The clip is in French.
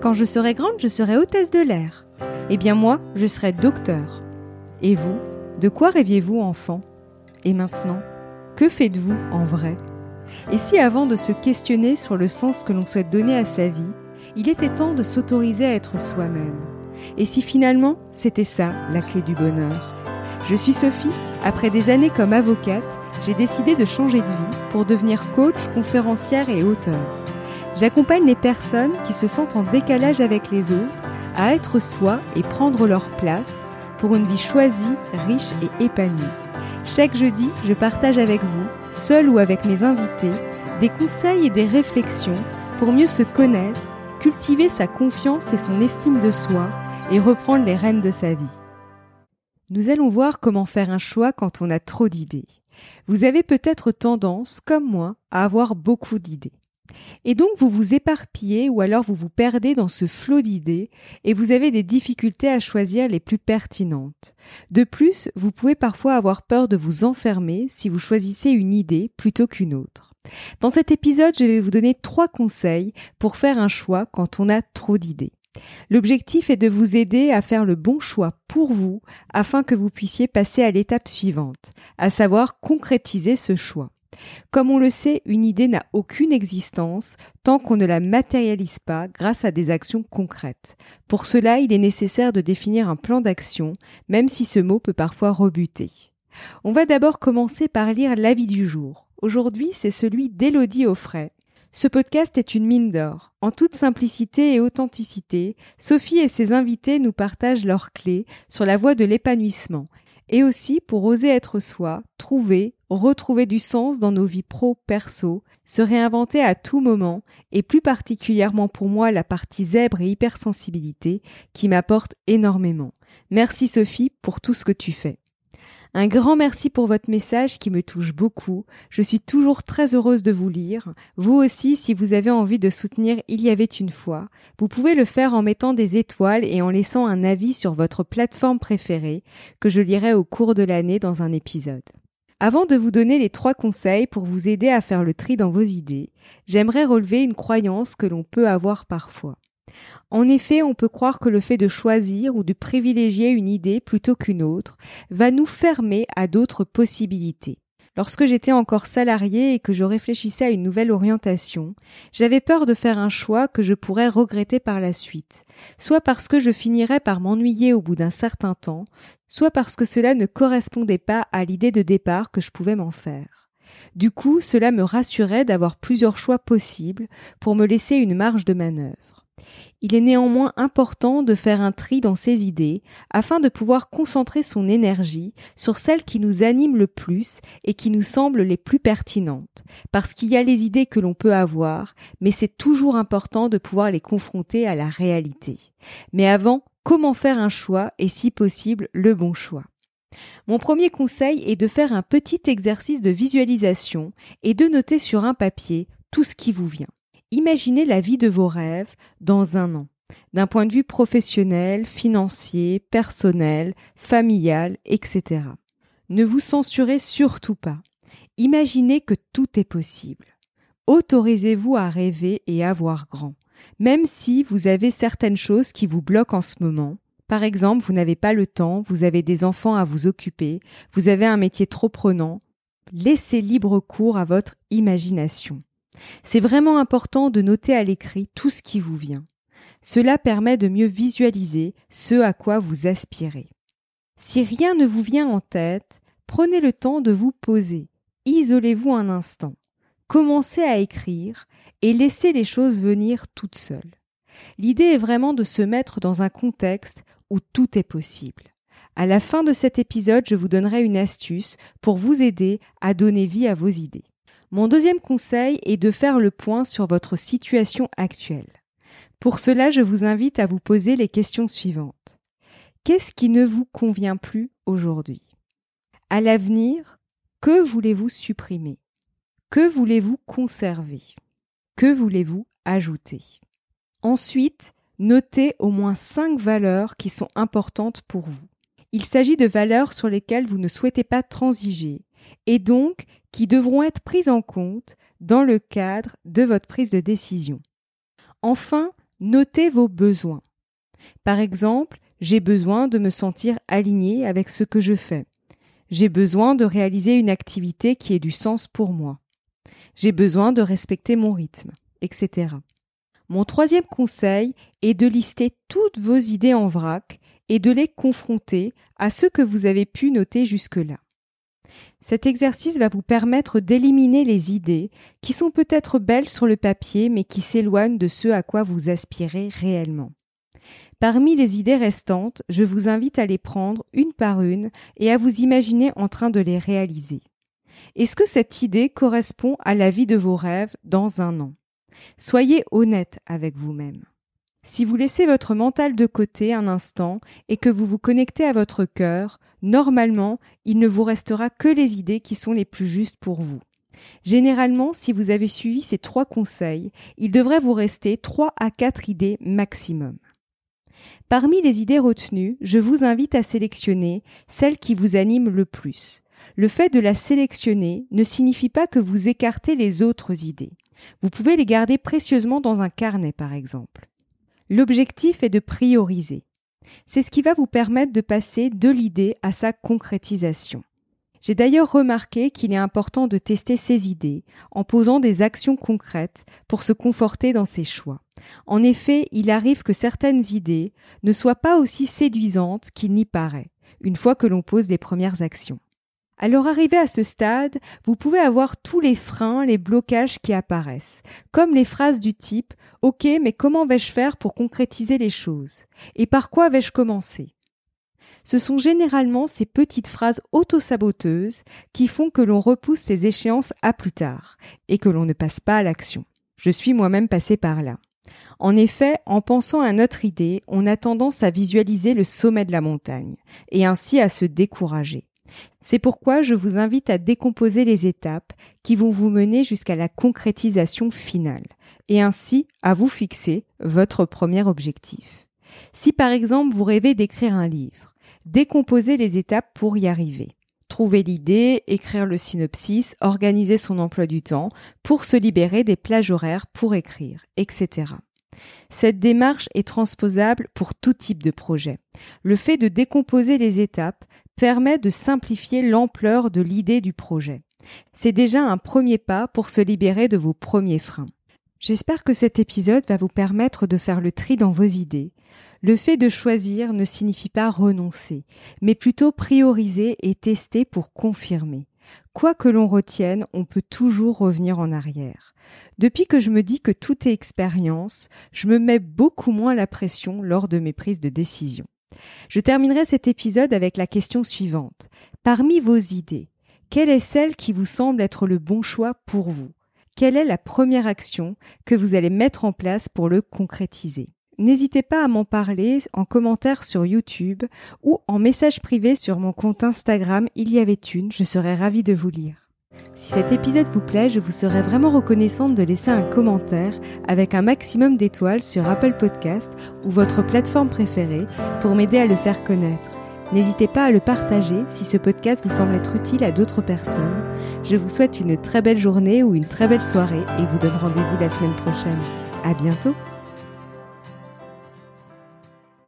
Quand je serai grande, je serai hôtesse de l'air. Eh bien moi, je serai docteur. Et vous, de quoi rêviez-vous enfant? Et maintenant, que faites-vous en vrai? Et si avant de se questionner sur le sens que l'on souhaite donner à sa vie, il était temps de s'autoriser à être soi-même? Et si finalement, c'était ça la clé du bonheur? Je suis Sophie, après des années comme avocate, j'ai décidé de changer de vie pour devenir coach, conférencière et auteur. J'accompagne les personnes qui se sentent en décalage avec les autres à être soi et prendre leur place pour une vie choisie, riche et épanouie. Chaque jeudi, je partage avec vous, seul ou avec mes invités, des conseils et des réflexions pour mieux se connaître, cultiver sa confiance et son estime de soi et reprendre les rênes de sa vie. Nous allons voir comment faire un choix quand on a trop d'idées. Vous avez peut-être tendance, comme moi, à avoir beaucoup d'idées. Et donc vous vous éparpillez ou alors vous vous perdez dans ce flot d'idées et vous avez des difficultés à choisir les plus pertinentes. De plus, vous pouvez parfois avoir peur de vous enfermer si vous choisissez une idée plutôt qu'une autre. Dans cet épisode, je vais vous donner trois conseils pour faire un choix quand on a trop d'idées. L'objectif est de vous aider à faire le bon choix pour vous afin que vous puissiez passer à l'étape suivante, à savoir concrétiser ce choix. Comme on le sait, une idée n'a aucune existence tant qu'on ne la matérialise pas grâce à des actions concrètes. Pour cela, il est nécessaire de définir un plan d'action, même si ce mot peut parfois rebuter. On va d'abord commencer par lire l'avis du jour. Aujourd'hui, c'est celui d'Élodie Offray. Ce podcast est une mine d'or. En toute simplicité et authenticité, Sophie et ses invités nous partagent leurs clés sur la voie de l'épanouissement et aussi pour oser être soi, trouver, retrouver du sens dans nos vies pro-perso, se réinventer à tout moment, et plus particulièrement pour moi la partie zèbre et hypersensibilité qui m'apporte énormément. Merci Sophie pour tout ce que tu fais. Un grand merci pour votre message qui me touche beaucoup. Je suis toujours très heureuse de vous lire. Vous aussi, si vous avez envie de soutenir Il y avait une fois, vous pouvez le faire en mettant des étoiles et en laissant un avis sur votre plateforme préférée que je lirai au cours de l'année dans un épisode. Avant de vous donner les trois conseils pour vous aider à faire le tri dans vos idées, j'aimerais relever une croyance que l'on peut avoir parfois. En effet, on peut croire que le fait de choisir ou de privilégier une idée plutôt qu'une autre va nous fermer à d'autres possibilités. Lorsque j'étais encore salarié et que je réfléchissais à une nouvelle orientation, j'avais peur de faire un choix que je pourrais regretter par la suite, soit parce que je finirais par m'ennuyer au bout d'un certain temps, soit parce que cela ne correspondait pas à l'idée de départ que je pouvais m'en faire. Du coup, cela me rassurait d'avoir plusieurs choix possibles pour me laisser une marge de manœuvre. Il est néanmoins important de faire un tri dans ses idées afin de pouvoir concentrer son énergie sur celles qui nous animent le plus et qui nous semblent les plus pertinentes. Parce qu'il y a les idées que l'on peut avoir, mais c'est toujours important de pouvoir les confronter à la réalité. Mais avant, comment faire un choix et si possible le bon choix? Mon premier conseil est de faire un petit exercice de visualisation et de noter sur un papier tout ce qui vous vient. Imaginez la vie de vos rêves dans un an, d'un point de vue professionnel, financier, personnel, familial, etc. Ne vous censurez surtout pas. Imaginez que tout est possible. Autorisez-vous à rêver et à voir grand, même si vous avez certaines choses qui vous bloquent en ce moment. Par exemple, vous n'avez pas le temps, vous avez des enfants à vous occuper, vous avez un métier trop prenant. Laissez libre cours à votre imagination. C'est vraiment important de noter à l'écrit tout ce qui vous vient. Cela permet de mieux visualiser ce à quoi vous aspirez. Si rien ne vous vient en tête, prenez le temps de vous poser. Isolez-vous un instant. Commencez à écrire et laissez les choses venir toutes seules. L'idée est vraiment de se mettre dans un contexte où tout est possible. À la fin de cet épisode, je vous donnerai une astuce pour vous aider à donner vie à vos idées. Mon deuxième conseil est de faire le point sur votre situation actuelle. Pour cela, je vous invite à vous poser les questions suivantes. Qu'est-ce qui ne vous convient plus aujourd'hui? À l'avenir, que voulez-vous supprimer? Que voulez-vous conserver? Que voulez-vous ajouter? Ensuite, notez au moins cinq valeurs qui sont importantes pour vous. Il s'agit de valeurs sur lesquelles vous ne souhaitez pas transiger et donc qui devront être prises en compte dans le cadre de votre prise de décision. Enfin, notez vos besoins. Par exemple, j'ai besoin de me sentir aligné avec ce que je fais. J'ai besoin de réaliser une activité qui ait du sens pour moi. J'ai besoin de respecter mon rythme, etc. Mon troisième conseil est de lister toutes vos idées en vrac et de les confronter à ce que vous avez pu noter jusque-là. Cet exercice va vous permettre d'éliminer les idées qui sont peut-être belles sur le papier mais qui s'éloignent de ce à quoi vous aspirez réellement. Parmi les idées restantes, je vous invite à les prendre une par une et à vous imaginer en train de les réaliser. Est-ce que cette idée correspond à la vie de vos rêves dans un an? Soyez honnête avec vous-même. Si vous laissez votre mental de côté un instant et que vous vous connectez à votre cœur, normalement, il ne vous restera que les idées qui sont les plus justes pour vous. Généralement, si vous avez suivi ces trois conseils, il devrait vous rester trois à quatre idées maximum. Parmi les idées retenues, je vous invite à sélectionner celles qui vous animent le plus. Le fait de la sélectionner ne signifie pas que vous écartez les autres idées. Vous pouvez les garder précieusement dans un carnet, par exemple. L'objectif est de prioriser. C'est ce qui va vous permettre de passer de l'idée à sa concrétisation. J'ai d'ailleurs remarqué qu'il est important de tester ses idées en posant des actions concrètes pour se conforter dans ses choix. En effet, il arrive que certaines idées ne soient pas aussi séduisantes qu'il n'y paraît, une fois que l'on pose les premières actions. Alors arrivé à ce stade, vous pouvez avoir tous les freins, les blocages qui apparaissent, comme les phrases du type OK, mais comment vais-je faire pour concrétiser les choses? Et par quoi vais-je commencer? Ce sont généralement ces petites phrases auto-saboteuses qui font que l'on repousse les échéances à plus tard et que l'on ne passe pas à l'action. Je suis moi-même passé par là. En effet, en pensant à notre idée, on a tendance à visualiser le sommet de la montagne et ainsi à se décourager. C'est pourquoi je vous invite à décomposer les étapes qui vont vous mener jusqu'à la concrétisation finale et ainsi à vous fixer votre premier objectif. Si par exemple vous rêvez d'écrire un livre, décomposez les étapes pour y arriver. Trouver l'idée, écrire le synopsis, organiser son emploi du temps pour se libérer des plages horaires pour écrire, etc. Cette démarche est transposable pour tout type de projet. Le fait de décomposer les étapes permet de simplifier l'ampleur de l'idée du projet. C'est déjà un premier pas pour se libérer de vos premiers freins. J'espère que cet épisode va vous permettre de faire le tri dans vos idées. Le fait de choisir ne signifie pas renoncer, mais plutôt prioriser et tester pour confirmer. Quoi que l'on retienne, on peut toujours revenir en arrière. Depuis que je me dis que tout est expérience, je me mets beaucoup moins la pression lors de mes prises de décision. Je terminerai cet épisode avec la question suivante. Parmi vos idées, quelle est celle qui vous semble être le bon choix pour vous? Quelle est la première action que vous allez mettre en place pour le concrétiser? N'hésitez pas à m'en parler en commentaire sur YouTube ou en message privé sur mon compte Instagram Il y avait une, je serais ravie de vous lire. Si cet épisode vous plaît, je vous serais vraiment reconnaissante de laisser un commentaire avec un maximum d'étoiles sur Apple Podcast ou votre plateforme préférée pour m'aider à le faire connaître. N'hésitez pas à le partager si ce podcast vous semble être utile à d'autres personnes. Je vous souhaite une très belle journée ou une très belle soirée et vous donne rendez-vous la semaine prochaine. À bientôt!